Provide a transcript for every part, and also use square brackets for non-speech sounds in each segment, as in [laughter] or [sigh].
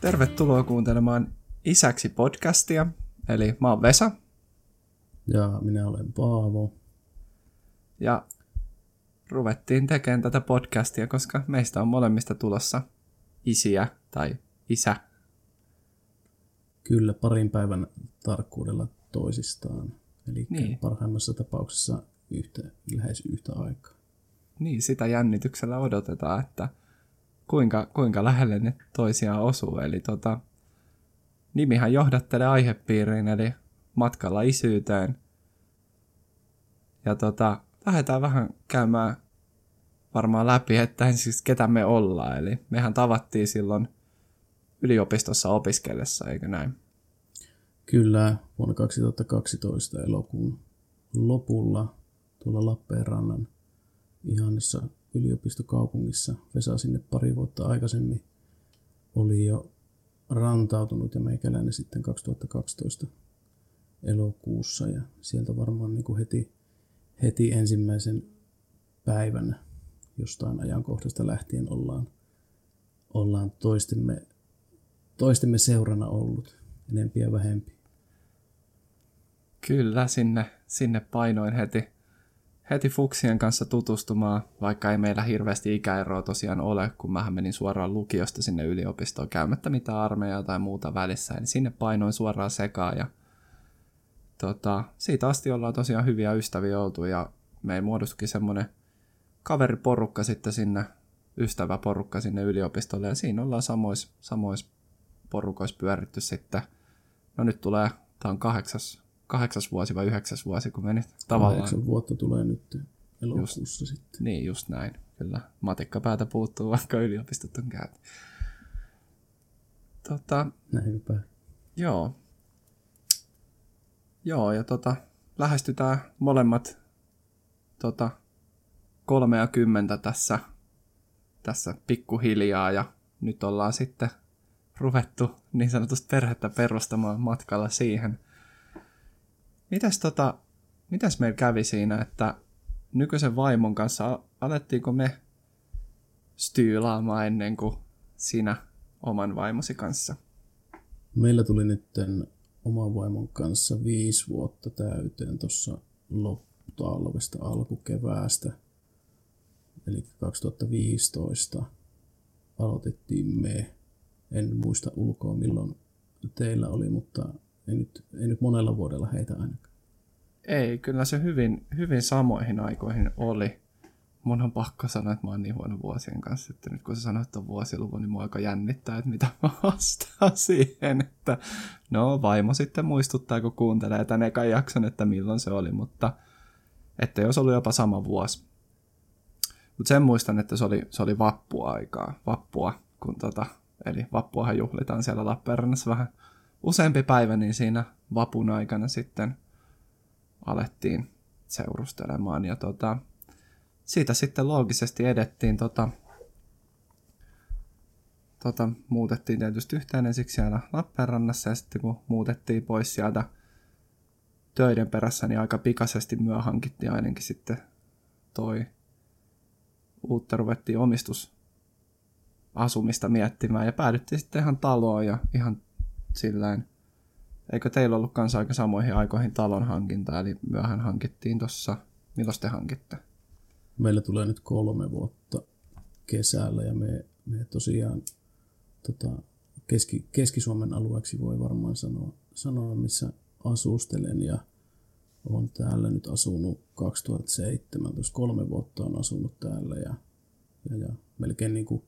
Tervetuloa kuuntelemaan Isäksi podcastia. Eli mä oon Vesa. Ja minä olen Paavo. Ja ruvettiin tekemään tätä podcastia, koska meistä on molemmista tulossa isiä tai isä. Kyllä, parin päivän tarkkuudella toisistaan. Eli Niin. parhaimmassa tapauksessa yhtä, lähes yhtä aikaa. Niin, sitä jännityksellä odotetaan, että kuinka, kuinka lähelle ne toisiaan osuu. Eli tota, nimihän johdattelee aihepiiriin, eli matkalla isyyteen. Ja tota, lähdetään vähän käymään varmaan läpi, että siis ketä me ollaan. Eli mehän tavattiin silloin yliopistossa opiskellessa, eikö näin? Kyllä, vuonna 2012 elokuun lopulla tuolla Lappeenrannan ihanissa yliopistokaupungissa. Vesa sinne pari vuotta aikaisemmin oli jo rantautunut ja meikäläinen sitten 2012 elokuussa ja sieltä varmaan niin kuin heti, heti ensimmäisen päivän jostain ajankohdasta lähtien ollaan, ollaan toistemme, toistemme seurana ollut enempi ja vähempi. Kyllä, sinne, sinne painoin heti, heti fuksien kanssa tutustumaan, vaikka ei meillä hirveästi ikäeroa tosiaan ole, kun mähän menin suoraan lukiosta sinne yliopistoon käymättä mitään armeijaa tai muuta välissä, niin sinne painoin suoraan sekaan ja tota, siitä asti ollaan tosiaan hyviä ystäviä oltu ja me ei muodostukin semmoinen kaveriporukka sitten sinne, ystäväporukka sinne yliopistolle ja siinä ollaan samois, samois porukoissa pyöritty sitten. No nyt tulee, tämä on kahdeksas, kahdeksas vuosi vai yhdeksäs vuosi, kun meni tavallaan. Kahdeksan vuotta tulee nyt elokuussa just. sitten. Niin, just näin. Kyllä. Matikkapäätä puuttuu, vaikka yliopistot on käyty. Tota, Näinpä. joo. Joo, ja tota, lähestytään molemmat tota, kolmea ja kymmentä tässä, tässä pikkuhiljaa, ja nyt ollaan sitten ruvettu niin sanotusti perhettä perustamaan matkalla siihen. Mitäs, tota, mitäs meillä kävi siinä, että nykyisen vaimon kanssa alettiinko me styylaamaan ennen kuin sinä oman vaimosi kanssa? Meillä tuli nyt oman vaimon kanssa viisi vuotta täyteen tuossa lopputalvesta alkukeväästä. Eli 2015 aloitettiin me. En muista ulkoa milloin teillä oli, mutta ei nyt, ei nyt monella vuodella heitä ainakaan. Ei, kyllä se hyvin, hyvin samoihin aikoihin oli. Mun on pakko sanoa, että mä oon niin huono vuosien kanssa, että nyt kun sä sanoit tuon vuosiluvun, niin mua aika jännittää, että mitä mä vastaan [laughs] siihen, että no vaimo sitten muistuttaa, kun kuuntelee tämän ekan jakson, että milloin se oli, mutta että jos ollut jopa sama vuosi. Mutta sen muistan, että se oli, se oli vappuaikaa, vappua, kun tota, eli vappuahan juhlitaan siellä Lappeenrannassa vähän useampi päivä, niin siinä vapun aikana sitten alettiin seurustelemaan. Ja tota, siitä sitten loogisesti edettiin tota, tota, muutettiin tietysti yhteen ensiksi siellä Lappeenrannassa ja sitten kun muutettiin pois sieltä töiden perässä, niin aika pikaisesti myö hankittiin ainakin sitten toi uutta ruvettiin omistusasumista miettimään ja päädyttiin sitten ihan taloon ja ihan silleen Eikö teillä ollut kanssa aika samoihin aikoihin talon hankinta, eli myöhän hankittiin tuossa, milloin te hankitte? Meillä tulee nyt kolme vuotta kesällä ja me, me tosiaan tota, Keski, Keski-Suomen alueeksi voi varmaan sanoa, sanoa, missä asustelen ja olen täällä nyt asunut 2017, kolme vuotta on asunut täällä ja, ja, ja melkein niin kuin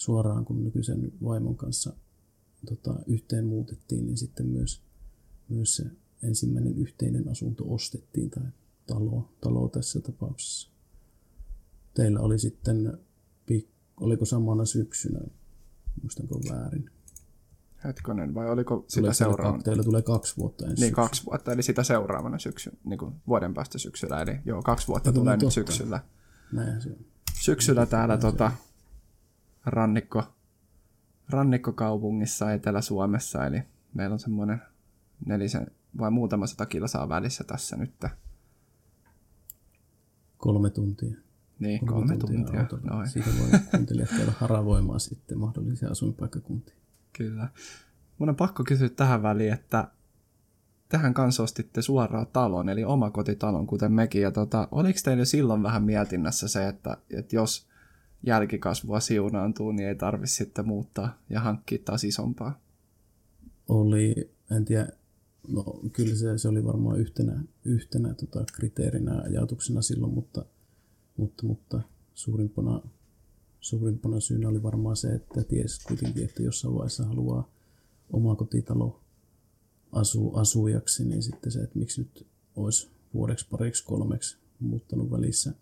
suoraan kun nykyisen vaimon kanssa tota, yhteen muutettiin, niin sitten myös, myös se ensimmäinen yhteinen asunto ostettiin tai talo, talo tässä tapauksessa. Teillä oli sitten, oliko samana syksynä, muistanko väärin? Hetkonen, vai oliko sitä Tulee seuraavana? Teillä tulee kaksi vuotta ensin. Niin, kaksi vuotta, eli sitä seuraavana syksy, niin kuin vuoden päästä syksyllä, eli joo, kaksi vuotta Kato, tulee nyt totta. syksyllä. Näinhän se on. Syksyllä täällä tota, rannikko, rannikkokaupungissa Etelä-Suomessa, eli meillä on semmoinen nelisen vai muutama sata kilsaa välissä tässä nyt. Kolme tuntia. Niin, kolme, kolme tuntia. tuntia. Noin. Siitä voi [laughs] kuuntelijat käydä haravoimaan sitten mahdollisia asuinpaikkakuntia. Kyllä. Mun on pakko kysyä tähän väliin, että tähän kanssa ostitte suoraan talon, eli omakotitalon, kuten mekin. Ja tota, oliko teillä silloin vähän mietinnässä se, että, että jos jälkikasvua siunaantuu, niin ei tarvitse sitten muuttaa ja hankkia taas isompaa? Oli, en tiedä, no kyllä se, se oli varmaan yhtenä, yhtenä tota, kriteerinä ajatuksena silloin, mutta, mutta, mutta suurimpana, suurimpana syynä oli varmaan se, että ties kuitenkin, että jossain vaiheessa haluaa omakotitalo asu, asujaksi, niin sitten se, että miksi nyt olisi vuodeksi, pariksi, kolmeksi muuttanut välissä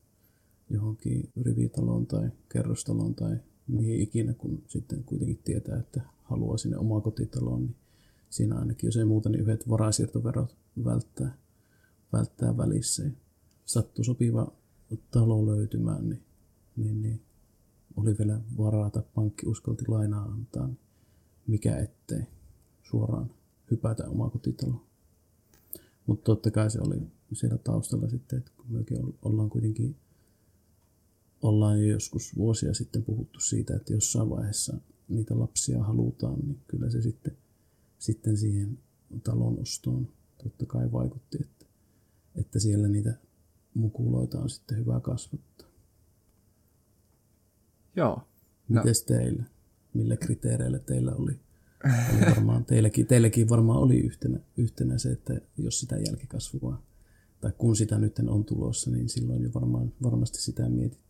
johonkin rivitaloon tai kerrostaloon tai mihin ikinä, kun sitten kuitenkin tietää, että haluaa sinne omaa kotitaloon, niin siinä ainakin, jos ei muuta, niin yhdet varainsiirtoverot välttää, välttää välissä. Ja sopiva talo löytymään, niin, niin, niin oli vielä varaa tai pankki uskalti lainaa antaa, niin mikä ettei suoraan hypätä kotitaloon. Mutta totta kai se oli siellä taustalla sitten, että kun mekin ollaan kuitenkin ollaan jo joskus vuosia sitten puhuttu siitä, että jossain vaiheessa niitä lapsia halutaan, niin kyllä se sitten, sitten siihen talon ostoon totta kai vaikutti, että, että siellä niitä mukuloita on sitten hyvä kasvattaa. Joo. No. Mites teillä? Millä kriteereillä teillä oli Eli varmaan teilläkin, teilläkin varmaan oli yhtenä, yhtenä se, että jos sitä jälkikasvua, tai kun sitä nyt on tulossa, niin silloin jo varmaan, varmasti sitä mietitte.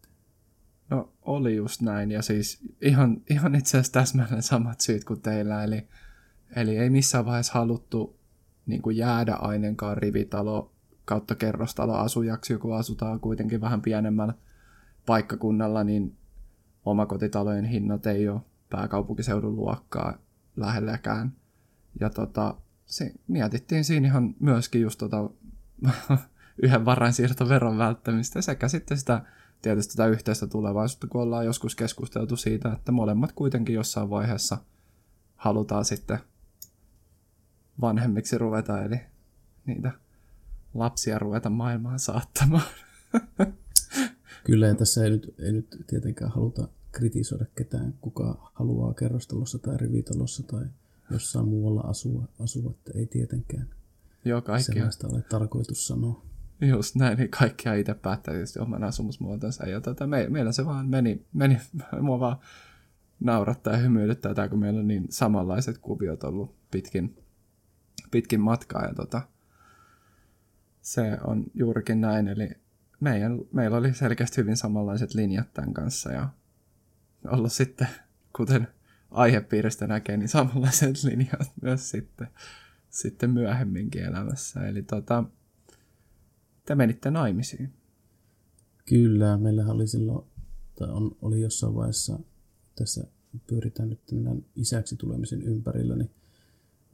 No oli just näin, ja siis ihan, ihan itse asiassa täsmälleen samat syyt kuin teillä, eli, eli ei missään vaiheessa haluttu niin kuin jäädä ainenkaan rivitalo kautta kerrostalo asujaksi, kun asutaan kuitenkin vähän pienemmällä paikkakunnalla, niin omakotitalojen hinnat ei ole pääkaupunkiseudun luokkaa lähelläkään. Ja tota, se, mietittiin siinä ihan myöskin just tota, [laughs] yhden varainsiirtoveron välttämistä sekä sitten sitä tietysti tätä yhteistä tulevaisuutta, kun ollaan joskus keskusteltu siitä, että molemmat kuitenkin jossain vaiheessa halutaan sitten vanhemmiksi ruveta, eli niitä lapsia ruveta maailmaan saattamaan. [laughs] Kyllä, ja tässä ei nyt, ei nyt tietenkään haluta kritisoida ketään, kuka haluaa kerrostalossa tai rivitalossa tai jossain muualla asua, asua että ei tietenkään Joo, kaikki sellaista ole tarkoitus sanoa. Just näin, niin kaikkia itse päättää tietysti oman asumusmuotonsa. Ja tota, me, meillä se vaan meni, meni [laughs] mua vaan naurattaa ja hymyilyttää tämä, kun meillä on niin samanlaiset kuviot ollut pitkin, pitkin matkaa. Ja tota, se on juurikin näin, eli meidän, meillä oli selkeästi hyvin samanlaiset linjat tämän kanssa ja ollut sitten, kuten aihepiiristä näkee, niin samanlaiset [laughs] linjat myös sitten, sitten myöhemminkin elämässä. Eli tota, te menitte naimisiin. Kyllä, meillä oli silloin, tai on, oli jossain vaiheessa, tässä pyöritään nyt tämän isäksi tulemisen ympärillä, niin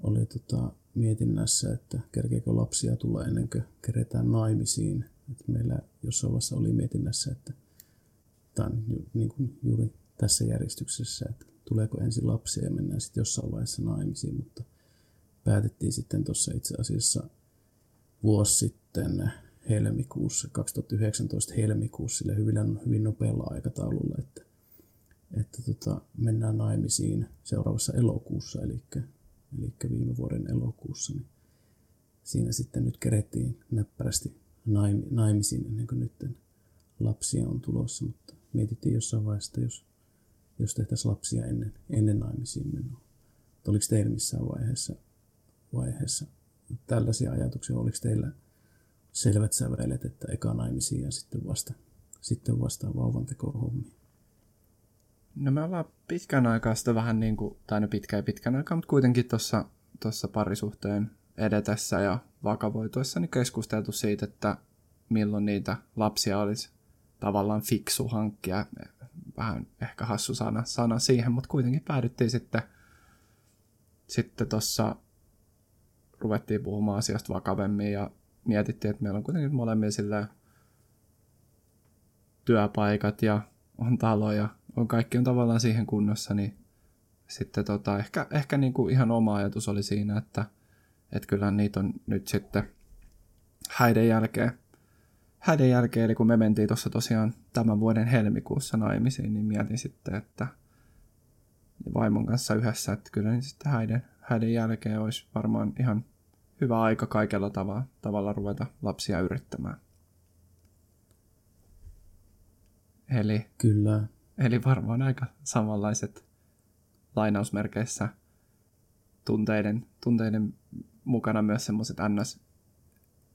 oli tota, mietinnässä, että kerkeekö lapsia tulla ennen kuin keretään naimisiin. Et meillä jossain vaiheessa oli mietinnässä, että tämä on niin kuin juuri tässä järjestyksessä, että tuleeko ensin lapsia ja mennään sitten jossain vaiheessa naimisiin, mutta päätettiin sitten tuossa itse asiassa vuosi sitten helmikuussa, 2019 helmikuussa, sille hyvin, hyvin nopealla aikataululla, että, että tota, mennään naimisiin seuraavassa elokuussa, eli, eli viime vuoden elokuussa, niin siinä sitten nyt kerettiin näppärästi naimisiin ennen kuin nyt lapsia on tulossa, mutta mietittiin jossain vaiheessa, jos jos tehtäisiin lapsia ennen, ennen naimisiin menoa. Oliko teillä missään vaiheessa, vaiheessa tällaisia ajatuksia? Oliko teillä selvät sävelet, että eka naimisiin ja sitten vasta, sitten vasta vauvan hommiin? No me ollaan pitkän aikaa sitä vähän niin kuin, tai no pitkä ja pitkän aikaa, mutta kuitenkin tuossa tossa parisuhteen edetessä ja vakavoituessa niin keskusteltu siitä, että milloin niitä lapsia olisi tavallaan fiksu hankkia vähän ehkä hassu sana, sana siihen, mutta kuitenkin päädyttiin sitten sitten tuossa ruvettiin puhumaan asiasta vakavemmin ja mietittiin, että meillä on kuitenkin molemmilla sillä työpaikat ja on talo ja on kaikki on tavallaan siihen kunnossa, niin sitten tota, ehkä, ehkä niin kuin ihan oma ajatus oli siinä, että, että kyllä niitä on nyt sitten häiden jälkeen, häiden jälkeen, eli kun me mentiin tuossa tosiaan tämän vuoden helmikuussa naimisiin, niin mietin sitten, että vaimon kanssa yhdessä, että kyllä niin sitten häiden, häiden jälkeen olisi varmaan ihan hyvä aika kaikella tavalla, tavalla ruveta lapsia yrittämään. Eli, Kyllä. eli varmaan aika samanlaiset lainausmerkeissä tunteiden, tunteiden mukana myös semmoiset ns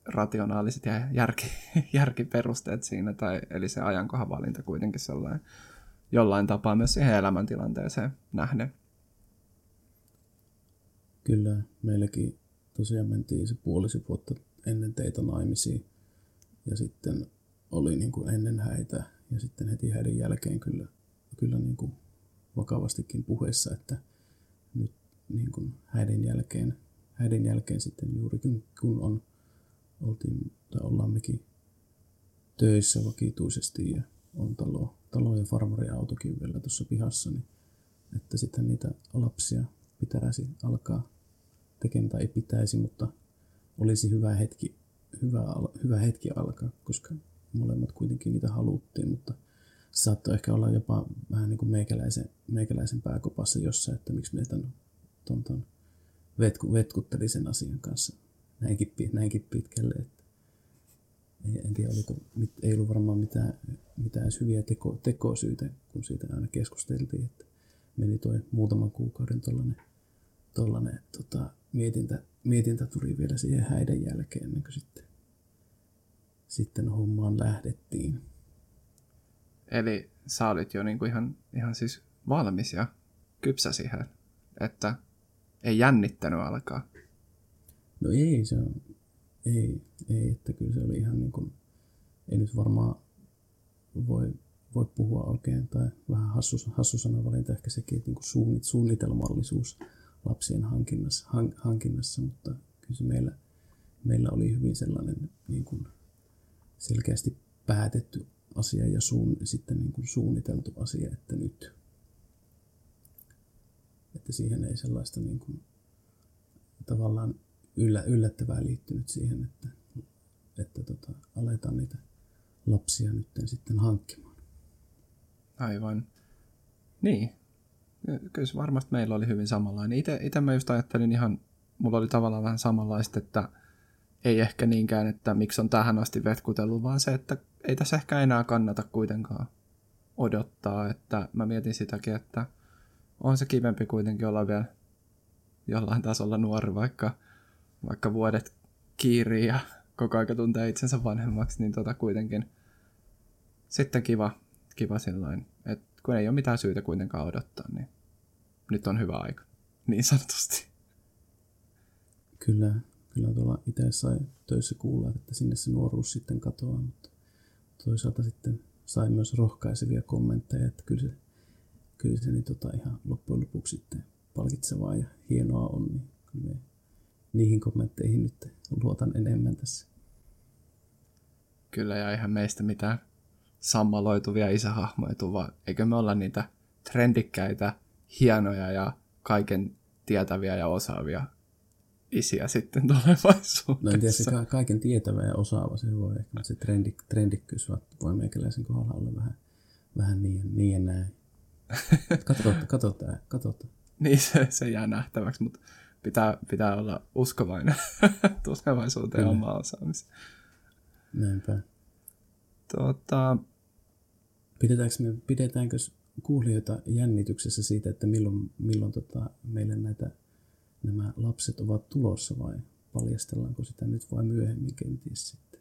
rationaaliset ja järki, [laughs] järkiperusteet siinä, tai, eli se ajankohan valinta kuitenkin sellainen jollain tapaa myös siihen elämäntilanteeseen nähden. Kyllä, meilläkin tosiaan mentiin se puolisi vuotta ennen teitä naimisiin, ja sitten oli niin kuin ennen häitä, ja sitten heti häiden jälkeen kyllä, kyllä niin kuin vakavastikin puheessa, että nyt niin kuin häiden jälkeen, häiden jälkeen sitten juuri kun on, oltiin, tai ollaan mekin töissä vakituisesti ja on talo, talo ja farmariautokin vielä tuossa pihassa, niin että sitten niitä lapsia pitäisi alkaa tekemään tai ei pitäisi, mutta olisi hyvä hetki, hyvä, hyvä hetki alkaa, koska molemmat kuitenkin niitä haluttiin, mutta saattoi ehkä olla jopa vähän niin kuin meikäläisen, meikäläisen pääkopassa jossain, että miksi me ton, ton, ton vetku, vetkuttelin sen asian kanssa näinkin, näinkin pitkälle. Että ei, en tiedä, oliko, ei ollut varmaan mitään, mitään edes hyviä teko, tekosyitä, kun siitä aina keskusteltiin, että meni toi muutaman kuukauden tollanen, tollanen tota, mietintä, mietintä tuli vielä siihen häiden jälkeen, ennen kuin sitten, sitten hommaan lähdettiin. Eli sä olit jo niinku ihan, ihan siis valmis ja kypsä siihen, että ei jännittänyt alkaa. No ei, se on, ei, ei, että kyllä se oli ihan niin kuin, ei nyt varmaan voi, voi puhua oikein, tai vähän hassu, hassu sanavalinta ehkä sekin, että niin kuin suunnit, suunnitelmallisuus lapsien hankinnassa, han, hankinnassa, mutta kyllä se meillä, meillä oli hyvin sellainen niin kuin selkeästi päätetty asia ja suun, sitten niin kuin suunniteltu asia, että nyt. Että siihen ei sellaista niin kuin, tavallaan yllä, yllättävää liittynyt siihen, että, että tota, aletaan niitä lapsia nyt sitten hankkimaan. Aivan. Niin. Kyllä varmasti meillä oli hyvin samanlainen. Itse, mä just ajattelin ihan, mulla oli tavallaan vähän samanlaista, että ei ehkä niinkään, että miksi on tähän asti vetkutellut, vaan se, että ei tässä ehkä enää kannata kuitenkaan odottaa, että mä mietin sitäkin, että on se kivempi kuitenkin olla vielä jollain tasolla nuori, vaikka, vaikka vuodet kiirii ja koko aika tuntee itsensä vanhemmaksi, niin tota kuitenkin sitten kiva, kiva sillain, kun ei ole mitään syytä kuitenkaan odottaa, niin nyt on hyvä aika, niin sanotusti. Kyllä, kyllä tuolla itse sai töissä kuulla, että sinne se nuoruus sitten katoaa, mutta toisaalta sitten sai myös rohkaisevia kommentteja, että kyllä se, kyllä se niin tota ihan loppujen lopuksi sitten palkitsevaa ja hienoa on, niin kyllä niihin kommentteihin nyt luotan enemmän tässä. Kyllä, ja eihän meistä mitään sammaloituvia isähahmoja vaan eikö me olla niitä trendikkäitä, hienoja ja kaiken tietäviä ja osaavia isiä sitten tulevaisuudessa. No en tiedä, se ka- kaiken tietävä ja osaava, se voi ehkä, se trendi, trendikkyys voi meikäläisen kohdalla olla vähän, vähän niin, niin ja näin. [laughs] Katsotaan, katsotaan, katsotaan. niin, se, se jää nähtäväksi, mutta pitää, pitää olla uskovainen [laughs] tulevaisuuteen ja omaa osaamiseen. Näinpä. Tota, Pidetäänkö me, pidetäänkö kuulijoita jännityksessä siitä, että milloin, milloin tota, meille näitä, nämä lapset ovat tulossa vai paljastellaanko sitä nyt vai myöhemmin kenties sitten?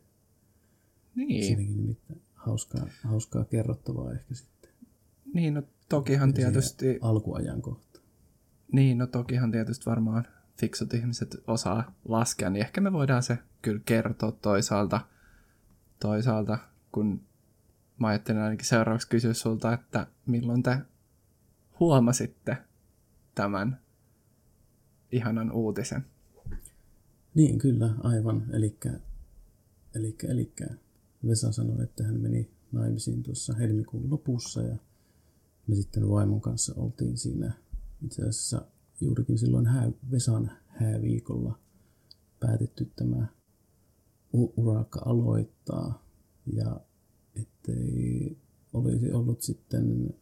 niin, Siinäkin nimittäin hauskaa, hauskaa kerrottavaa ehkä sitten. niin, no tokihan tietysti, Alkuajankohta. niin, no tokihan tietysti varmaan fiksut ihmiset osaa laskea, niin ehkä me voidaan se kyllä kertoa toisaalta, toisaalta kun mä ajattelin ainakin seuraavaksi kysyä sulta, että milloin te huomasitte tämän ihanan uutisen? Niin, kyllä, aivan. Elikkä, elikkä, elikkä Vesa sanoi, että hän meni naimisiin tuossa helmikuun lopussa ja me sitten vaimon kanssa oltiin siinä itse asiassa juurikin silloin hää, Vesan hääviikolla päätetty tämä urakka aloittaa ja ettei olisi ollut sitten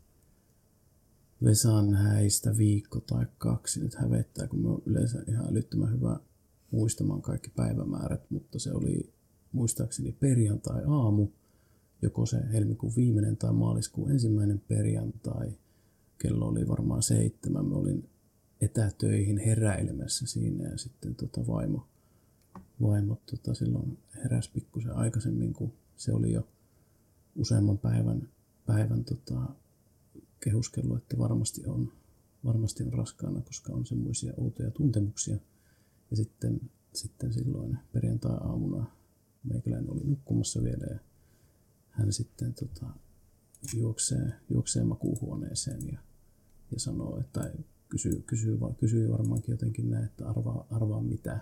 Vesan häistä viikko tai kaksi nyt hävettää, kun me on yleensä ihan älyttömän hyvä muistamaan kaikki päivämäärät, mutta se oli muistaakseni perjantai-aamu, joko se helmikuun viimeinen tai maaliskuun ensimmäinen perjantai. Kello oli varmaan seitsemän. Mä olin etätöihin heräilemässä siinä ja sitten tota vaimo, vaimo tota silloin heräsi pikkusen aikaisemmin, kun se oli jo useamman päivän, päivän tota, kehuskellut, että varmasti on, varmasti on raskaana, koska on semmoisia outoja tuntemuksia. Ja sitten, sitten silloin perjantai-aamuna meikäläinen oli nukkumassa vielä ja hän sitten tota, juoksee, juoksee makuuhuoneeseen ja, ja sanoo, että kysyy, kysyy, kysyy varmaankin jotenkin näin, että arvaa, arvaa mitä.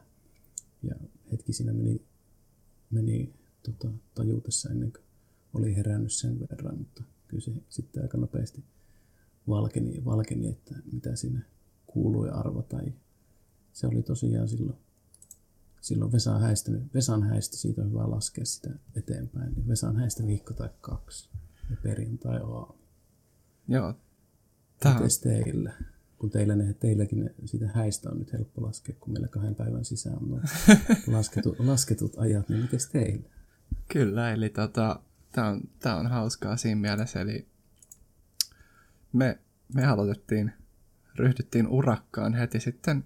Ja hetki siinä meni, meni tota, tajuutessa ennen kuin oli herännyt sen verran, mutta kyllä se sitten aika nopeasti valkeni, valkeni että mitä siinä kuului arvata. Se oli tosiaan silloin, silloin Vesan häistä, Vesan häistä, siitä on hyvä laskea sitä eteenpäin, niin Vesan häistä viikko tai kaksi ja perjantai aamu. Joo. Tämä teillä? Kun teillä ne, teilläkin ne, siitä häistä on nyt helppo laskea, kun meillä kahden päivän sisään on [laughs] lasketut, lasketut ajat, niin miten teillä? Kyllä, eli tota, tämä on, on hauskaa siinä mielessä, eli me, me aloitettiin, ryhdyttiin urakkaan heti sitten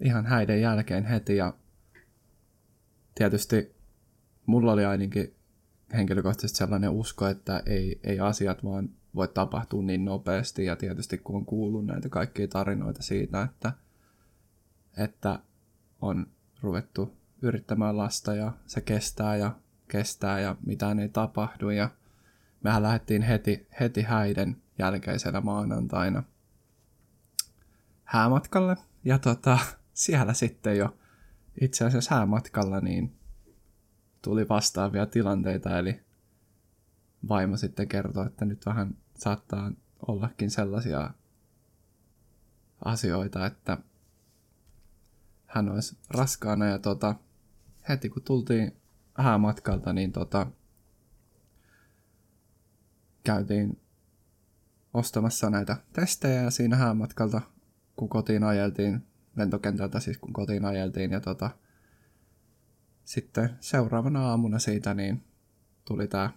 ihan häiden jälkeen heti ja tietysti mulla oli ainakin henkilökohtaisesti sellainen usko, että ei, ei asiat vaan voi tapahtua niin nopeasti ja tietysti kun on kuullut näitä kaikkia tarinoita siitä, että, että on ruvettu yrittämään lasta ja se kestää ja kestää ja mitään ei tapahdu. Ja mehän lähdettiin heti, heti häiden jälkeisenä maanantaina häämatkalle. Ja tota, siellä sitten jo itse asiassa häämatkalla niin tuli vastaavia tilanteita, eli vaimo sitten kertoi, että nyt vähän saattaa ollakin sellaisia asioita, että hän olisi raskaana ja tota, heti kun tultiin häämatkalta, niin tota, käytiin ostamassa näitä testejä ja siinä häämatkalta, kun kotiin ajeltiin, lentokentältä siis kun kotiin ajeltiin ja tota, sitten seuraavana aamuna siitä niin tuli tämä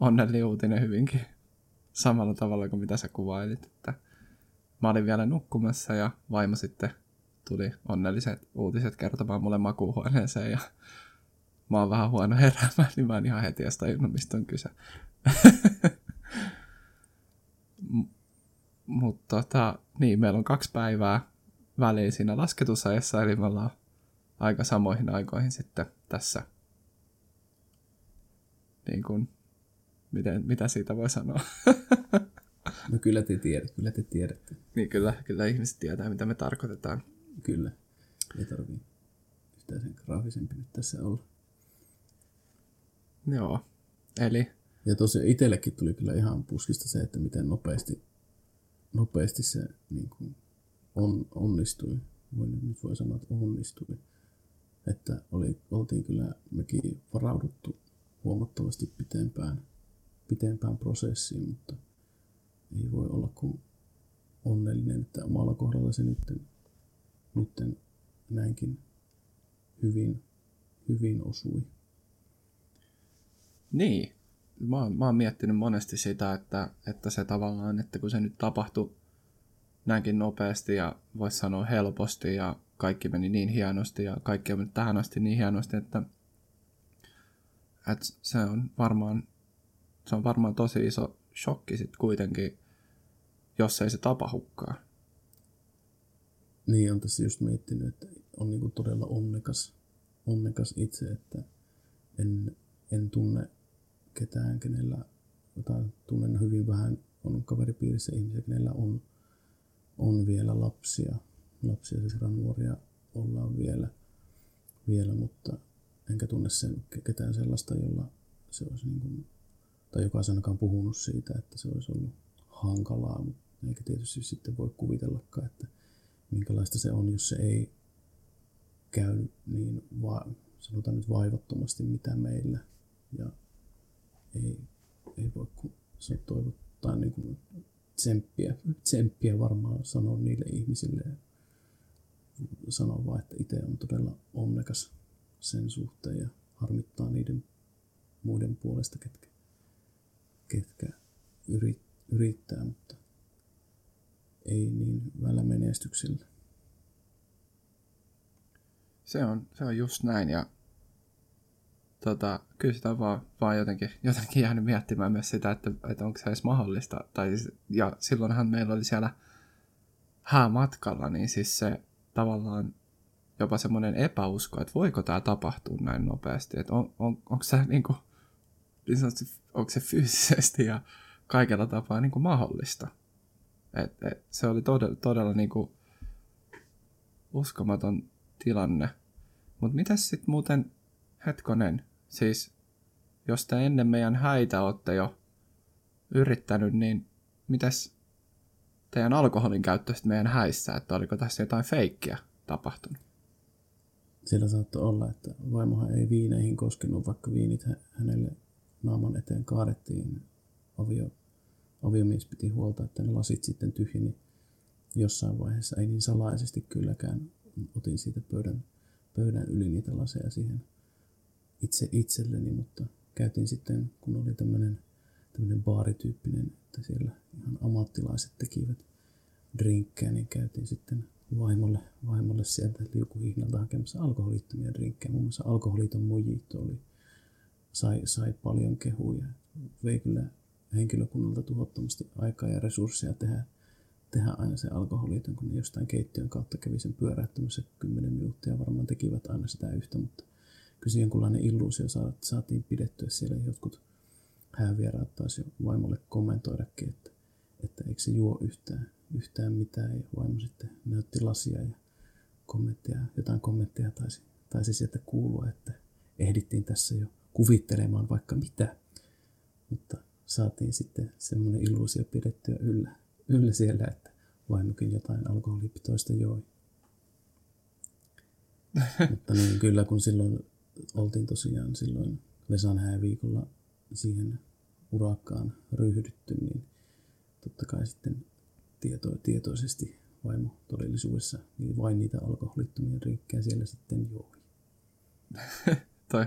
onnelliuutinen hyvinkin samalla tavalla kuin mitä sä kuvailit, että mä olin vielä nukkumassa ja vaimo sitten tuli onnelliset uutiset kertomaan mulle makuuhuoneeseen ja mä oon vähän huono heräämään, [laughs] niin mä en ihan heti edes tajunnut, mistä on kyse. [laughs] Mutta tota, niin, meillä on kaksi päivää väliin siinä lasketusajassa, eli me ollaan aika samoihin aikoihin sitten tässä. Niin kuin, miten, mitä siitä voi sanoa? [laughs] no kyllä te tiedätte, kyllä te tiedätte. Niin kyllä, kyllä ihmiset tietää, mitä me tarkoitetaan. Kyllä, ei tarvii yhtään sen graafisempi nyt tässä olla. Joo, eli... Ja tosiaan itsellekin tuli kyllä ihan puskista se, että miten nopeasti, nopeasti se niin kuin on, onnistui. Voin, nyt voi sanoa, että onnistui. Että oli, oltiin kyllä mekin varauduttu huomattavasti pitempään, pitempään prosessiin, mutta ei voi olla kuin onnellinen, että omalla kohdalla se nyt, nyt näinkin hyvin, hyvin osui. Niin. Mä mä oon miettinyt monesti sitä, että, että se tavallaan, että kun se nyt tapahtui näinkin nopeasti ja voisi sanoa helposti ja kaikki meni niin hienosti ja kaikki on mennyt tähän asti niin hienosti, että, että se on varmaan se on varmaan tosi iso shokki sitten kuitenkin, jos ei se tapahukkaa. Niin, on tässä just miettinyt, että on niinku todella onnekas, onnekas itse, että en, en tunne ketään, kenellä, jota tunnen hyvin vähän, on kaveripiirissä ihmisiä, kenellä on, on vielä lapsia. Lapsia, siis nuoria ollaan vielä, vielä, mutta enkä tunne sen, ketään sellaista, jolla se olisi niin kuin, tai joka olisi ainakaan puhunut siitä, että se olisi ollut hankalaa, eikä tietysti sitten voi kuvitellakaan, että minkälaista se on, jos se ei käy niin va- sanotaan nyt vaivattomasti mitä meillä. Ja ei, ei voi kuin se toivottaa niin kuin tsemppiä, tsemppiä varmaan sanoa niille ihmisille ja sanoa vaan, että itse on todella onnekas sen suhteen ja harmittaa niiden muiden puolesta, ketkä, ketkä yrit, yrittää, mutta ei niin vällä menestyksellä. Se on, se on just näin ja tota, kyllä sitä vaan, vaan jotenkin, jotenkin jäänyt miettimään myös sitä, että, että onko se edes mahdollista. Tai, ja silloinhan meillä oli siellä häämatkalla, niin siis se tavallaan jopa semmoinen epäusko, että voiko tämä tapahtua näin nopeasti. Että on, on, onko se, niin kuin, niin sanotusti, onko se fyysisesti ja kaikella tapaa niin kuin mahdollista. Et, et, se oli todella, todella niin kuin uskomaton tilanne. Mutta mitäs sitten muuten, hetkonen, siis jos te ennen meidän häitä olette jo yrittänyt, niin mitäs teidän alkoholin käyttö meidän häissä, että oliko tässä jotain feikkiä tapahtunut? Siellä saattoi olla, että vaimohan ei viineihin koskenut, vaikka viinit hänelle naaman eteen kaadettiin. Avio, aviomies piti huolta, että ne lasit sitten tyhjeni jossain vaiheessa. Ei niin salaisesti kylläkään. Otin siitä pöydän, pöydän yli niitä laseja siihen itse itselleni, mutta käytiin sitten, kun oli tämmöinen tämmöinen baarityyppinen, että siellä ihan ammattilaiset tekivät drinkkejä, niin käytiin sitten vaimolle, vaimolle sieltä liukuhihnalta hakemassa alkoholittomia drinkkejä. Muun muassa alkoholiton mojito oli, sai, sai paljon kehuja. Vei kyllä henkilökunnalta tuhottomasti aikaa ja resursseja tehdä, tehdä aina se alkoholiton, kun ne jostain keittiön kautta kävi sen pyöräyttämässä 10 minuuttia. Varmaan tekivät aina sitä yhtä, mutta kyllä jonkunlainen illuusio saatiin pidettyä siellä. Jotkut häävieraat taisi vaimolle kommentoidakin, että, että eikö se juo yhtään, yhtään mitään. Ja vaimo sitten näytti lasia ja kommentteja, jotain kommentteja taisi, taisi sieltä kuulua, että ehdittiin tässä jo kuvittelemaan vaikka mitä. Mutta saatiin sitten semmoinen illuusio pidettyä yllä, yllä siellä, että vaimokin jotain alkoholipitoista joi. [laughs] Mutta niin, kyllä kun silloin oltiin tosiaan silloin Vesan hääviikolla siihen urakkaan ryhdytty, niin totta kai sitten tieto, tietoisesti vaimo todellisuudessa niin vain niitä alkoholittomia drinkkejä siellä sitten joi. [laughs] Toi,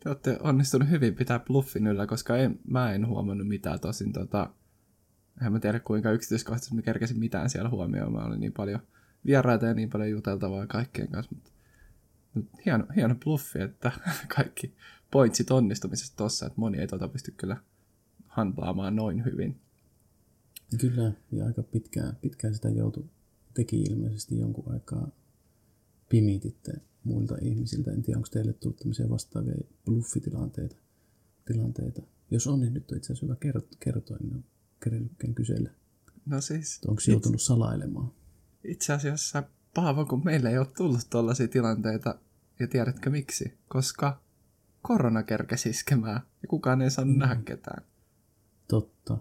te olette onnistunut hyvin pitää bluffin yllä, koska en, mä en huomannut mitään tosin. Tota, en mä tiedä kuinka yksityiskohtaisesti mä kerkesin mitään siellä huomioimaan. Oli niin paljon vieraita ja niin paljon juteltavaa kaikkien kanssa. Mutta hieno, hieno bluffi, että [laughs] kaikki pointsit onnistumisesta tossa, että moni ei tota pysty kyllä handlaamaan noin hyvin. Kyllä, ja aika pitkään, pitkään sitä joutui, teki ilmeisesti jonkun aikaa pimititte muilta ihmisiltä. En tiedä, onko teille tullut tämmöisiä vastaavia bluffitilanteita. Tilanteita. Jos on, niin nyt on itse asiassa hyvä kertoa, kertoa niin on kerennytkään kysellä. No siis... Onko se joutunut itse, salailemaan? Itse asiassa Paavo, kun meille ei ole tullut tällaisia tilanteita, ja tiedätkö miksi? Koska korona kerkesi iskemään ja kukaan ei saanut mm. nähdä ketään. Totta.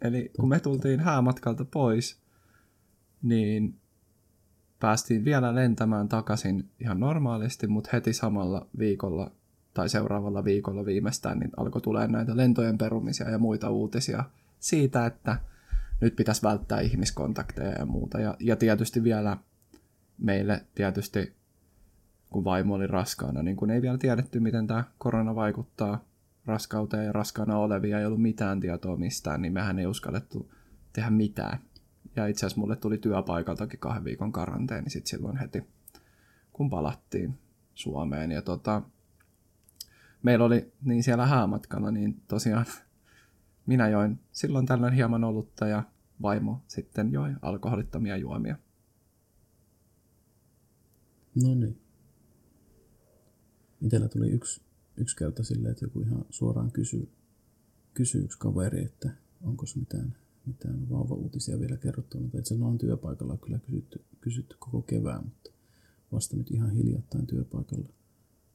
Eli Totta. kun me tultiin häämatkalta pois, niin päästiin vielä lentämään takaisin ihan normaalisti, mutta heti samalla viikolla tai seuraavalla viikolla viimeistään niin alkoi tulee näitä lentojen perumisia ja muita uutisia siitä, että nyt pitäisi välttää ihmiskontakteja ja muuta. Ja, ja tietysti vielä meille tietysti, kun vaimo oli raskaana, niin kun ei vielä tiedetty, miten tämä korona vaikuttaa raskauteen ja raskaana olevia, ei ollut mitään tietoa mistään, niin mehän ei uskallettu tehdä mitään. Ja itse asiassa mulle tuli työpaikaltakin kahden viikon karanteeni sitten silloin heti, kun palattiin Suomeen. Ja tota, meillä oli niin siellä häämatkalla, niin tosiaan minä join silloin tällöin hieman olutta ja vaimo sitten joi alkoholittomia juomia. No niin. Itellä tuli yksi yksi kerta silleen, että joku ihan suoraan kysyy, kysyy yksi kaveri, että onko mitään, mitään vauva-uutisia vielä kerrottu. Mutta itse on työpaikalla kyllä kysytty, kysytty koko kevään, mutta vasta nyt ihan hiljattain työpaikalla,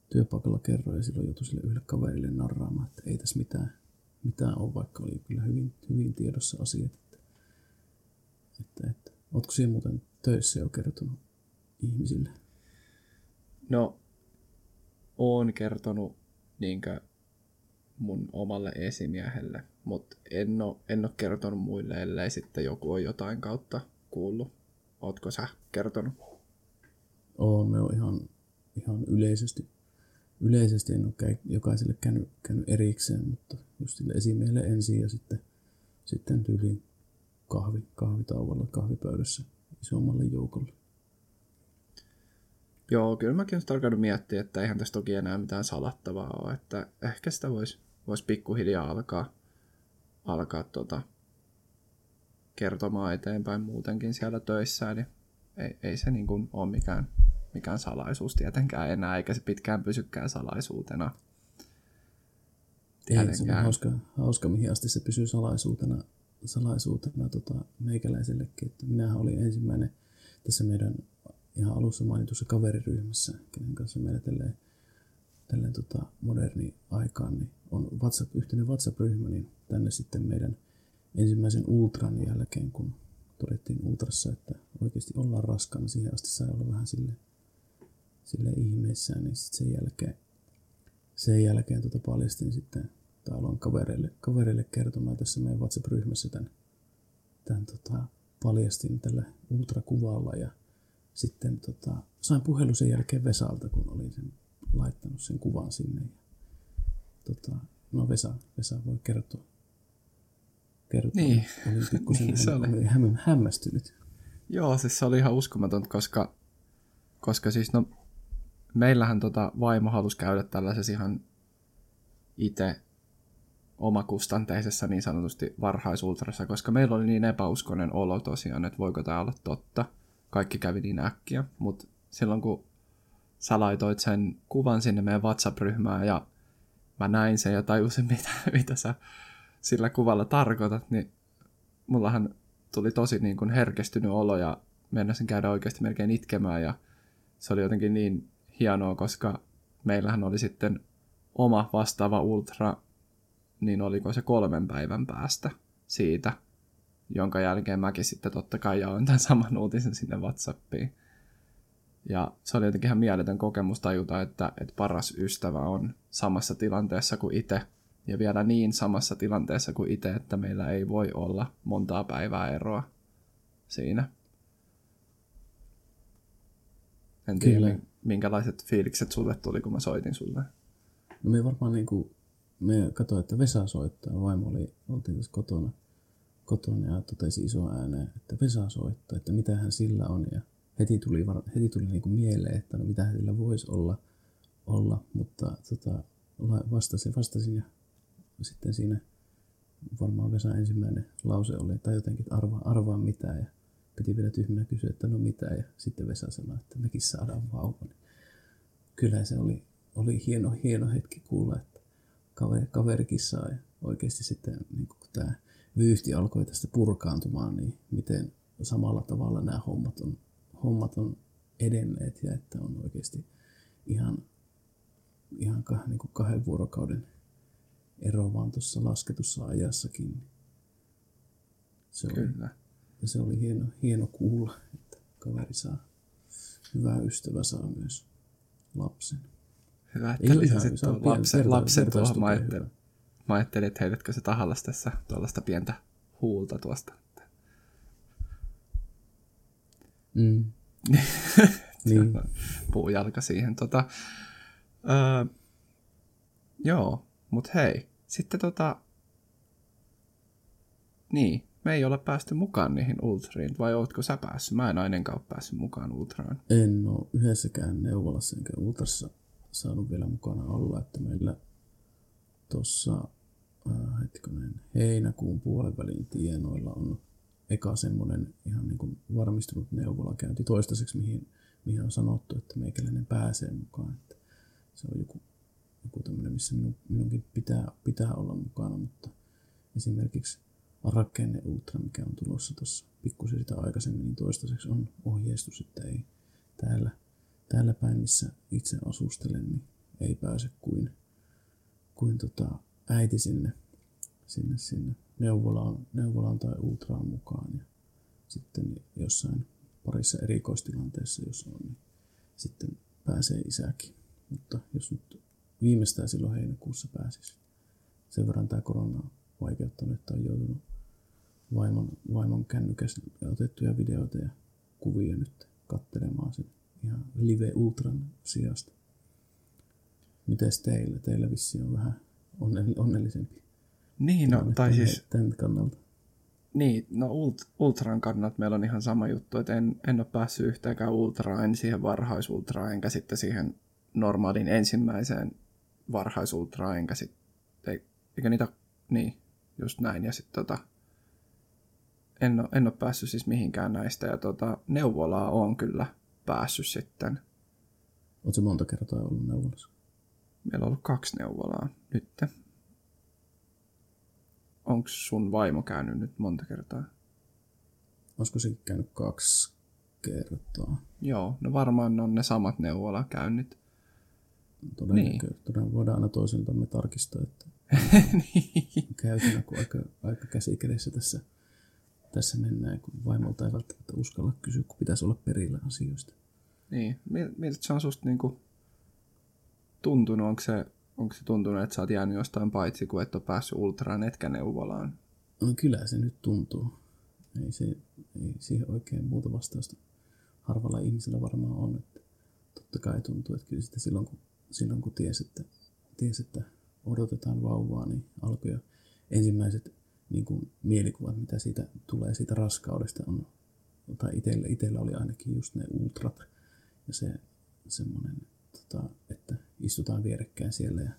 työpaikalla kerroin ja silloin joutui sille yhdelle kaverille narraamaan, että ei tässä mitään, mitään ole, vaikka oli kyllä hyvin, hyvin tiedossa asiat. Että Että, että, ootko siihen muuten töissä jo kertonut ihmisille? No, oon kertonut niinkö mun omalle esimiehelle, mutta en ole, en ole kertonut muille, ellei sitten joku on jotain kautta kuullut. Ootko sä kertonut? Oon, me on ihan, ihan yleisesti. Yleisesti en ole jokaiselle käynyt, käynyt erikseen, mutta just sille esimiehelle ensin ja sitten, sitten tyyliin kahvi, kahvitauolla, kahvipöydässä isommalle joukolle. Joo, kyllä mäkin olen alkanut miettiä, että eihän tässä toki enää mitään salattavaa ole, että ehkä sitä voisi vois pikkuhiljaa alkaa, alkaa tota, kertomaan eteenpäin muutenkin siellä töissä, eli ei, ei se niin kuin ole mikään, mikään salaisuus tietenkään enää, eikä se pitkään pysykään salaisuutena. Ei, se on hauska, hauska, mihin asti se pysyy salaisuutena, salaisuutena tota, meikäläisellekin. Että minähän olin ensimmäinen tässä meidän ihan alussa mainitussa kaveriryhmässä, kenen kanssa meillä tälleen, tälleen tota moderni aikaan, niin on WhatsApp, yhteinen WhatsApp-ryhmä, niin tänne sitten meidän ensimmäisen ultran jälkeen, kun todettiin ultrassa, että oikeasti ollaan raskaana, siihen asti sai olla vähän sille, sille ihmeissään, niin sitten sen jälkeen, sen jälkeen tota paljastin sitten, tai aloin kavereille, kavereille kertomaan tässä meidän WhatsApp-ryhmässä tämän, tämän tota, paljastin tällä ultrakuvalla ja sitten tota, sain puhelun sen jälkeen Vesalta, kun olin sen laittanut sen kuvan sinne. Ja, tota, no Vesa, Vesa voi kertoa. kertoa. Niin. Olin [laughs] pikkusen niin, se oli. Häm, hämmästynyt. Joo, siis se oli ihan uskomaton, koska, koska siis no, meillähän tota vaimo halusi käydä tällaisessa ihan itse omakustanteisessa niin sanotusti varhaisultrassa, koska meillä oli niin epäuskoinen olo tosiaan, että voiko tämä olla totta – kaikki kävi niin äkkiä, mutta silloin kun sä laitoit sen kuvan sinne meidän WhatsApp-ryhmään ja mä näin sen ja tajusin, [laughs] mitä, mitä sä sillä kuvalla tarkoitat, niin mullahan tuli tosi niin kuin herkestynyt olo ja mennäsin käydä oikeasti melkein itkemään ja se oli jotenkin niin hienoa, koska meillähän oli sitten oma vastaava ultra, niin oliko se kolmen päivän päästä siitä, jonka jälkeen mäkin sitten totta kai jaoin tämän saman uutisen sinne Whatsappiin. Ja se oli jotenkin ihan mieletön kokemus tajuta, että, että paras ystävä on samassa tilanteessa kuin itse. Ja vielä niin samassa tilanteessa kuin itse, että meillä ei voi olla montaa päivää eroa siinä. En Kyllä. tiedä, minkälaiset fiilikset sulle tuli, kun mä soitin sulle. No me varmaan niin kuin, me katsoin, että Vesa soittaa. Vaimo oli, oltiin tässä kotona kotona ja totesi iso ääneen, että Vesa soittaa, että mitä hän sillä on. Ja heti tuli, heti tuli niin kuin mieleen, että no mitä sillä voisi olla, olla mutta tota, vastasin, vastasin ja sitten siinä varmaan Vesa ensimmäinen lause oli, tai jotenkin, että arvaa, arvaa mitä, ja piti vielä tyhmänä kysyä, että no mitä, ja sitten Vesa sanoi, että mekin saadaan vauva. Kyllä se oli, oli hieno, hieno hetki kuulla, että kaveri, kaverikin saa, ja oikeasti sitten niin kuin tämä vyyhti alkoi tästä purkaantumaan, niin miten samalla tavalla nämä hommat on, hommat on edenneet ja että on oikeasti ihan, ihan kah, niin kuin kahden vuorokauden ero vaan tuossa lasketussa ajassakin. Se oli, Kyllä. Ja se oli hieno, hieno kuulla, että kaveri saa, hyvä ystävä saa myös lapsen. Hyvä, että lisäsit lapsen, lapsen tuohon. Mä ajattelin, että heitätkö se tahallas tässä tuollaista pientä huulta tuosta. Mm. [laughs] niin. Puujalka siihen. Tota, öö, joo, mut hei. Sitten tota... Niin, me ei ole päästy mukaan niihin ultriin, vai ootko sä päässyt? Mä en ainakaan ole päässyt mukaan ultraan. En ole yhdessäkään neuvolassa enkä ultrassa saanut vielä mukana olla, että meillä tuossa äh, hetkinen, heinäkuun puolen välin tienoilla on eka semmoinen ihan niin kuin varmistunut neuvolakäynti toistaiseksi, mihin, mihin on sanottu, että meikäläinen pääsee mukaan. Että se on joku, joku tämmöinen, missä minun, minunkin pitää, pitää olla mukana, mutta esimerkiksi rakenne ultra, mikä on tulossa tuossa pikkusen sitä aikaisemmin, niin toistaiseksi on ohjeistus, että ei täällä, täällä päin, missä itse asustelen, niin ei pääse kuin, kuin tota, äiti sinne, sinne, sinne neuvolaan, neuvolaan tai ultraan mukaan. Ja sitten jossain parissa erikoistilanteessa, jos on, niin sitten pääsee isäkin. Mutta jos nyt viimeistään silloin heinäkuussa pääsisi. Sen verran tämä korona on vaikeuttanut, että on joutunut vaimon, vaimon kännykäs otettuja videoita ja kuvia nyt kattelemaan sen ihan live ultran sijasta. Mites teillä? Teillä vissi on vähän onnellisempi. Niin, no, tai siis... Tämän kannalta. Niin, no ult, Ultran kannat meillä on ihan sama juttu, että en, en ole päässyt yhtäänkään Ultraan, en siihen varhaisultraan, enkä sitten siihen normaalin ensimmäiseen varhaisultraan, enkä sitten, eikö niitä, niin, just näin, ja sitten tota, en ole, en ole päässyt siis mihinkään näistä, ja tota, neuvolaa on kyllä päässyt sitten. Oletko monta kertaa ollut neuvolassa? Meillä on ollut kaksi neuvolaa nyt onko sun vaimo käynyt nyt monta kertaa? Olisiko se käynyt kaksi kertaa? Joo, no varmaan on ne samat neuvolakäynnit. Todennäköisesti. Niin. Voidaan aina toisiltamme tarkistaa, että [laughs] niin. käytänä, kun aika, aika käsikädessä tässä, tässä mennään, kun vaimolta ei välttämättä uskalla kysyä, kun pitäisi olla perillä asioista. Niin, miltä se on susta niinku tuntunut? Onko se onko se tuntunut, että sä oot jäänyt jostain paitsi, kun et ole päässyt ultraan etkä neuvolaan? No kyllä se nyt tuntuu. Ei, se, ei siihen oikein muuta vastausta harvalla ihmisellä varmaan on. Että totta kai tuntuu, että kyllä sitä silloin kun, silloin kun ties, että, ties, että odotetaan vauvaa, niin alkoi jo ensimmäiset niin kuin mielikuvat, mitä siitä tulee siitä raskaudesta on, tai itsellä, itsellä oli ainakin just ne ultrat ja se semmoinen tota, että istutaan vierekkäin siellä ja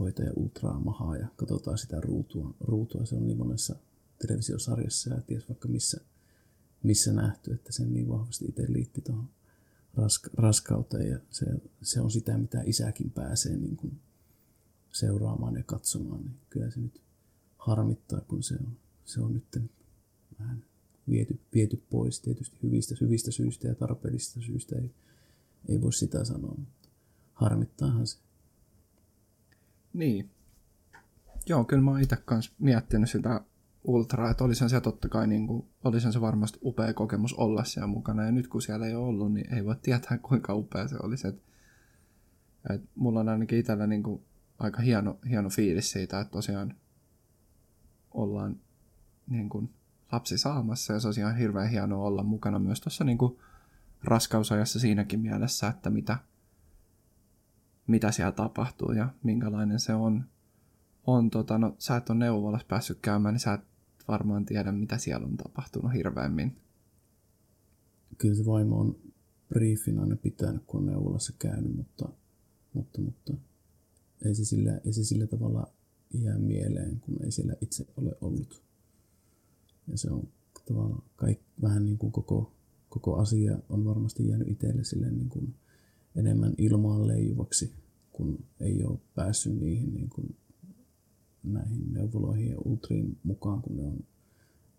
hoitaja ultraa mahaa ja katsotaan sitä ruutua. ruutua. Se on niin monessa televisiosarjassa ja ties vaikka missä, missä nähty, että sen niin vahvasti itse liitti tuohon raska- raskauteen ja se, se, on sitä, mitä isäkin pääsee niin kuin seuraamaan ja katsomaan, niin kyllä se nyt harmittaa, kun se on, se on nyt vähän viety, viety pois tietysti hyvistä, hyvistä syistä ja tarpeellisista syistä. Ei, ei voi sitä sanoa, mutta harmittaahan se. Niin. Joo, kyllä mä oon itse kanssa miettinyt sitä ultraa, että olisihan se totta kai, niin kuin, olisihan se varmasti upea kokemus olla siellä mukana, ja nyt kun siellä ei ole ollut, niin ei voi tietää, [laughs] kuinka upea se olisi. Et, et mulla on ainakin itsellä niin kuin, aika hieno, hieno fiilis siitä, että tosiaan ollaan niin kuin, lapsi saamassa, ja se olisi ihan hirveän hienoa olla mukana myös tuossa niin kuin, raskausajassa siinäkin mielessä, että mitä, mitä siellä tapahtuu ja minkälainen se on. on tota, no, sä et ole neuvolassa päässyt käymään, niin sä et varmaan tiedä, mitä siellä on tapahtunut hirveämmin. Kyllä se vaimo on briefin aina pitänyt, kun on neuvolassa käynyt, mutta, mutta, mutta ei, se sillä, ei se sillä tavalla jää mieleen, kun ei siellä itse ole ollut. Ja se on tavallaan kaik, vähän niin kuin koko koko asia on varmasti jäänyt itselle sille niin kuin enemmän ilmaan leijuvaksi, kun ei ole päässyt niihin niin kuin näihin neuvoloihin ja ultriin mukaan, kun ne on,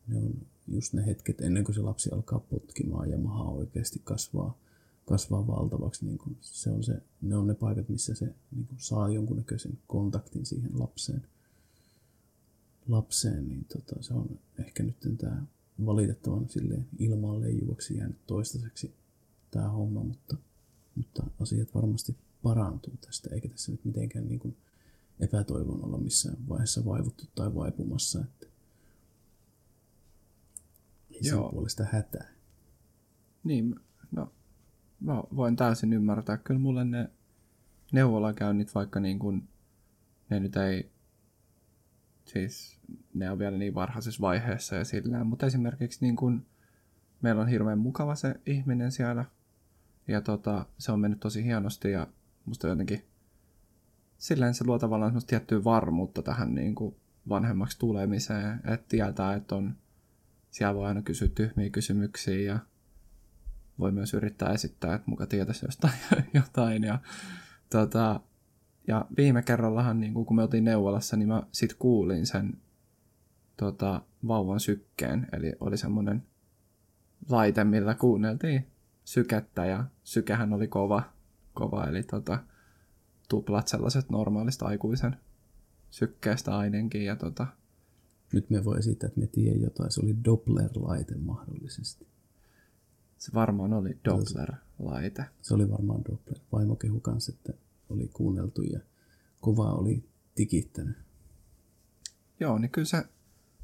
ne on just ne hetket ennen kuin se lapsi alkaa potkimaan ja maha oikeasti kasvaa, kasvaa valtavaksi. Niin kuin se on se, ne on ne paikat, missä se niin kuin saa jonkunnäköisen kontaktin siihen lapseen. lapseen niin tota, se on ehkä nyt tämä valitettavan silleen ilmaan leijuvaksi jäänyt toistaiseksi tämä homma, mutta, mutta asiat varmasti parantuu tästä, eikä tässä nyt mitenkään niin kuin epätoivon olla missään vaiheessa vaivuttu tai vaipumassa, että ei sen puolesta hätää. Niin, no mä voin täysin ymmärtää. Kyllä mulle ne neuvolakäynnit, vaikka niin kuin ne nyt ei siis ne on vielä niin varhaisessa vaiheessa ja sillä mutta esimerkiksi niin kun, meillä on hirveän mukava se ihminen siellä, ja tota, se on mennyt tosi hienosti, ja musta jotenkin silleen se luo tavallaan semmoista tiettyä varmuutta tähän niin kuin vanhemmaksi tulemiseen, että tietää, että on, siellä voi aina kysyä tyhmiä kysymyksiä, ja voi myös yrittää esittää, että muka tietäisi jostain [laughs] jotain, ja tota, ja viime kerrallahan, niin kun me oltiin neuvolassa, niin mä sit kuulin sen tota, vauvan sykkeen. Eli oli semmoinen laite, millä kuunneltiin sykettä ja sykehän oli kova, kova eli tota, tuplat sellaiset normaalista aikuisen sykkeestä ainakin. Ja tota, Nyt me voi esittää, että me tiedän jotain. Se oli Doppler-laite mahdollisesti. Se varmaan oli Doppler-laite. Se oli varmaan Doppler. Vaimo kehu kanssa, että oli kuunneltu ja kova oli tikittänyt. Joo, niin kyllä se,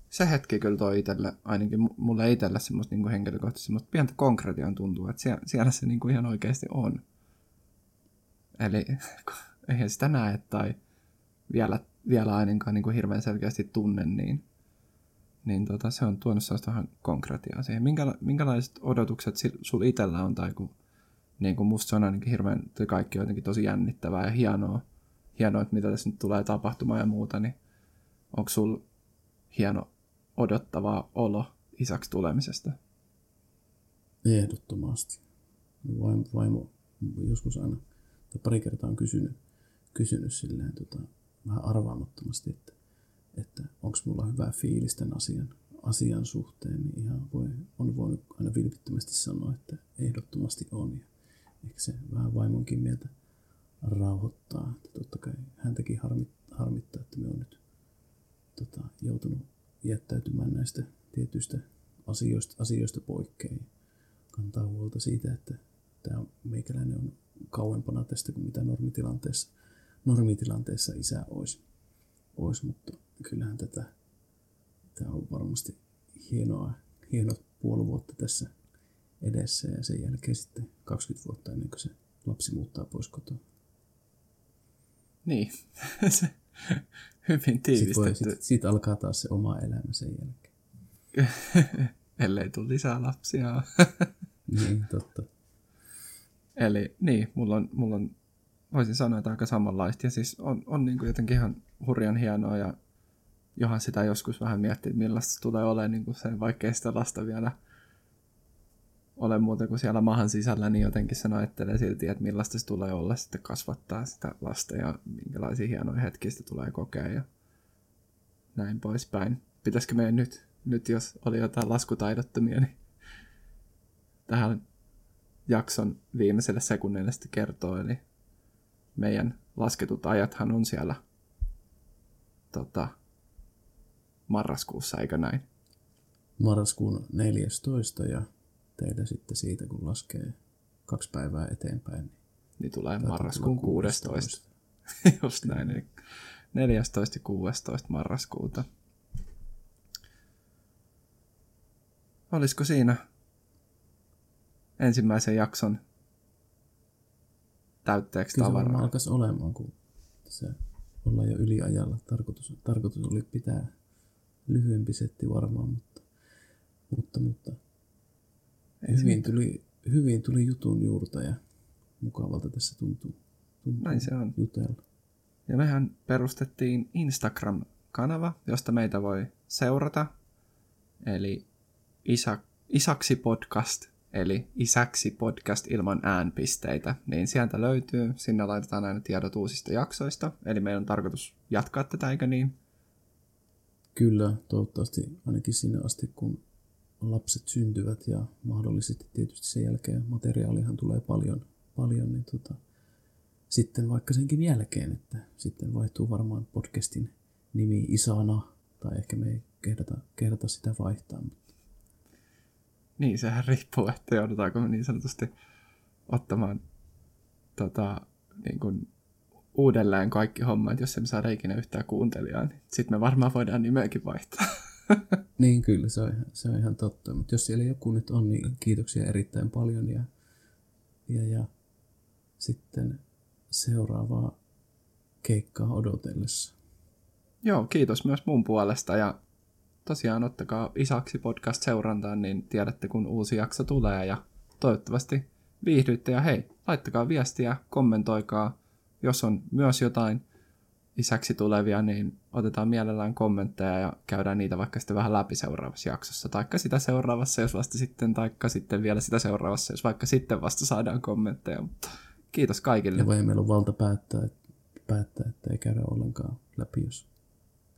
se hetki kyllä toi itselle, ainakin mulle itselle semmoista niin henkilökohtaisesti semmoista pientä konkretian tuntuu, että siellä, siellä se niin kuin ihan oikeasti on. Eli [laughs] eihän sitä näe tai vielä, vielä ainakaan niin kuin hirveän selkeästi tunne, niin, niin tota, se on tuonut sellaista vähän konkretiaa siihen. Minkäla, minkälaiset odotukset sulla itsellä on, tai kun, niin kuin musta se on ainakin hirveän, tai kaikki on jotenkin tosi jännittävää ja hienoa, hienoa, että mitä tässä nyt tulee tapahtumaan ja muuta, niin onko sulla hieno odottava olo isäksi tulemisesta? Ehdottomasti. Vaimo, vaimo joskus aina, tai pari kertaa on kysynyt, kysynyt silleen tota, vähän arvaamattomasti, että, että onko mulla hyvä fiilis tämän asian, asian suhteen, niin ihan voi, on voinut aina vilpittömästi sanoa, että ehdottomasti on. Ja ehkä se vähän vaimonkin mieltä rauhoittaa. Että totta kai häntäkin harmittaa, että me on nyt tota, joutunut jättäytymään näistä tietyistä asioista, asioista poikkeen. Kantaa huolta siitä, että tämä meikäläinen on kauempana tästä kuin mitä normitilanteessa, normitilanteessa isä olisi. olisi. Mutta kyllähän tätä tämä on varmasti hienoa, hienot puoli vuotta tässä edessä ja sen jälkeen sitten 20 vuotta ennen kuin se lapsi muuttaa pois kotoa. Niin, [laughs] se hyvin tiivistetty. Sitten sit, sit alkaa taas se oma elämä sen jälkeen. [laughs] Ellei tule lisää lapsia. [laughs] niin, totta. Eli niin, mulla on, mulla on voisin sanoa, että aika samanlaista. Ja siis on, on niin kuin jotenkin ihan hurjan hienoa ja johan sitä joskus vähän miettii, millaista tulee olemaan niin kuin sen, vaikkei sitä lasta vielä ole muuta kuin siellä mahan sisällä, niin jotenkin sen ajattelee silti, että millaista se tulee olla sitten kasvattaa sitä lasta ja minkälaisia hienoja hetkiä sitä tulee kokea ja näin poispäin. Pitäisikö meidän nyt, nyt jos oli jotain laskutaidottomia, niin tähän jakson viimeiselle sekunnille sitten kertoo, eli meidän lasketut ajathan on siellä tota, marraskuussa, eikö näin? Marraskuun 14 ja teillä sitten siitä, kun laskee kaksi päivää eteenpäin. Niin, niin tulee marraskuun 16. 16. [laughs] Just näin, eli 14 ja 16 marraskuuta. Olisiko siinä ensimmäisen jakson täytteeksi Kyllä tavaraa? Kyllä alkaisi olemaan, kun se ollaan jo yliajalla. Tarkoitus, tarkoitus oli pitää lyhyempi setti varmaan, mutta, mutta, mutta hyvin, tuli, hyvin tuli jutun juurta ja mukavalta tässä tuntuu, tuntuu Näin se on. jutella. Ja mehän perustettiin Instagram-kanava, josta meitä voi seurata. Eli isä, Isäksi podcast, eli Isäksi podcast ilman äänpisteitä. Niin sieltä löytyy, sinne laitetaan aina tiedot uusista jaksoista. Eli meidän on tarkoitus jatkaa tätä, eikö niin? Kyllä, toivottavasti ainakin sinne asti, kun lapset syntyvät ja mahdollisesti tietysti sen jälkeen materiaalihan tulee paljon, paljon niin tota, sitten vaikka senkin jälkeen, että sitten vaihtuu varmaan podcastin nimi Isana, tai ehkä me ei kehdata, kehdata sitä vaihtaa. Mutta... Niin, sehän riippuu, että joudutaanko me niin sanotusti ottamaan tota, niin kuin uudelleen kaikki hommat, jos emme saa ikinä yhtään kuuntelijaa, niin sitten me varmaan voidaan nimeäkin vaihtaa. [laughs] [laughs] niin, kyllä, se on, se on ihan totta. Mutta jos siellä joku nyt on, niin kiitoksia erittäin paljon. Ja, ja, ja sitten seuraavaa keikkaa odotellessa. Joo, kiitos myös mun puolesta. Ja tosiaan ottakaa Isaksi podcast seurantaan, niin tiedätte, kun uusi jakso tulee. Ja toivottavasti viihdyitte. Ja hei, laittakaa viestiä, kommentoikaa, jos on myös jotain isäksi tulevia, niin otetaan mielellään kommentteja ja käydään niitä vaikka sitten vähän läpi seuraavassa jaksossa, taikka sitä seuraavassa, jos vasta sitten, taikka sitten vielä sitä seuraavassa, jos vaikka sitten vasta saadaan kommentteja, mutta kiitos kaikille. Ja voi meillä on valta päättää, että, päättää, että ei käydä ollenkaan läpi, jos,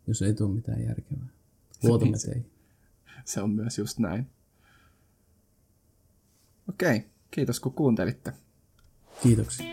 jos ei tule mitään järkevää. Luotamme teihin. Se on myös just näin. Okei, kiitos kun kuuntelitte. Kiitoksia.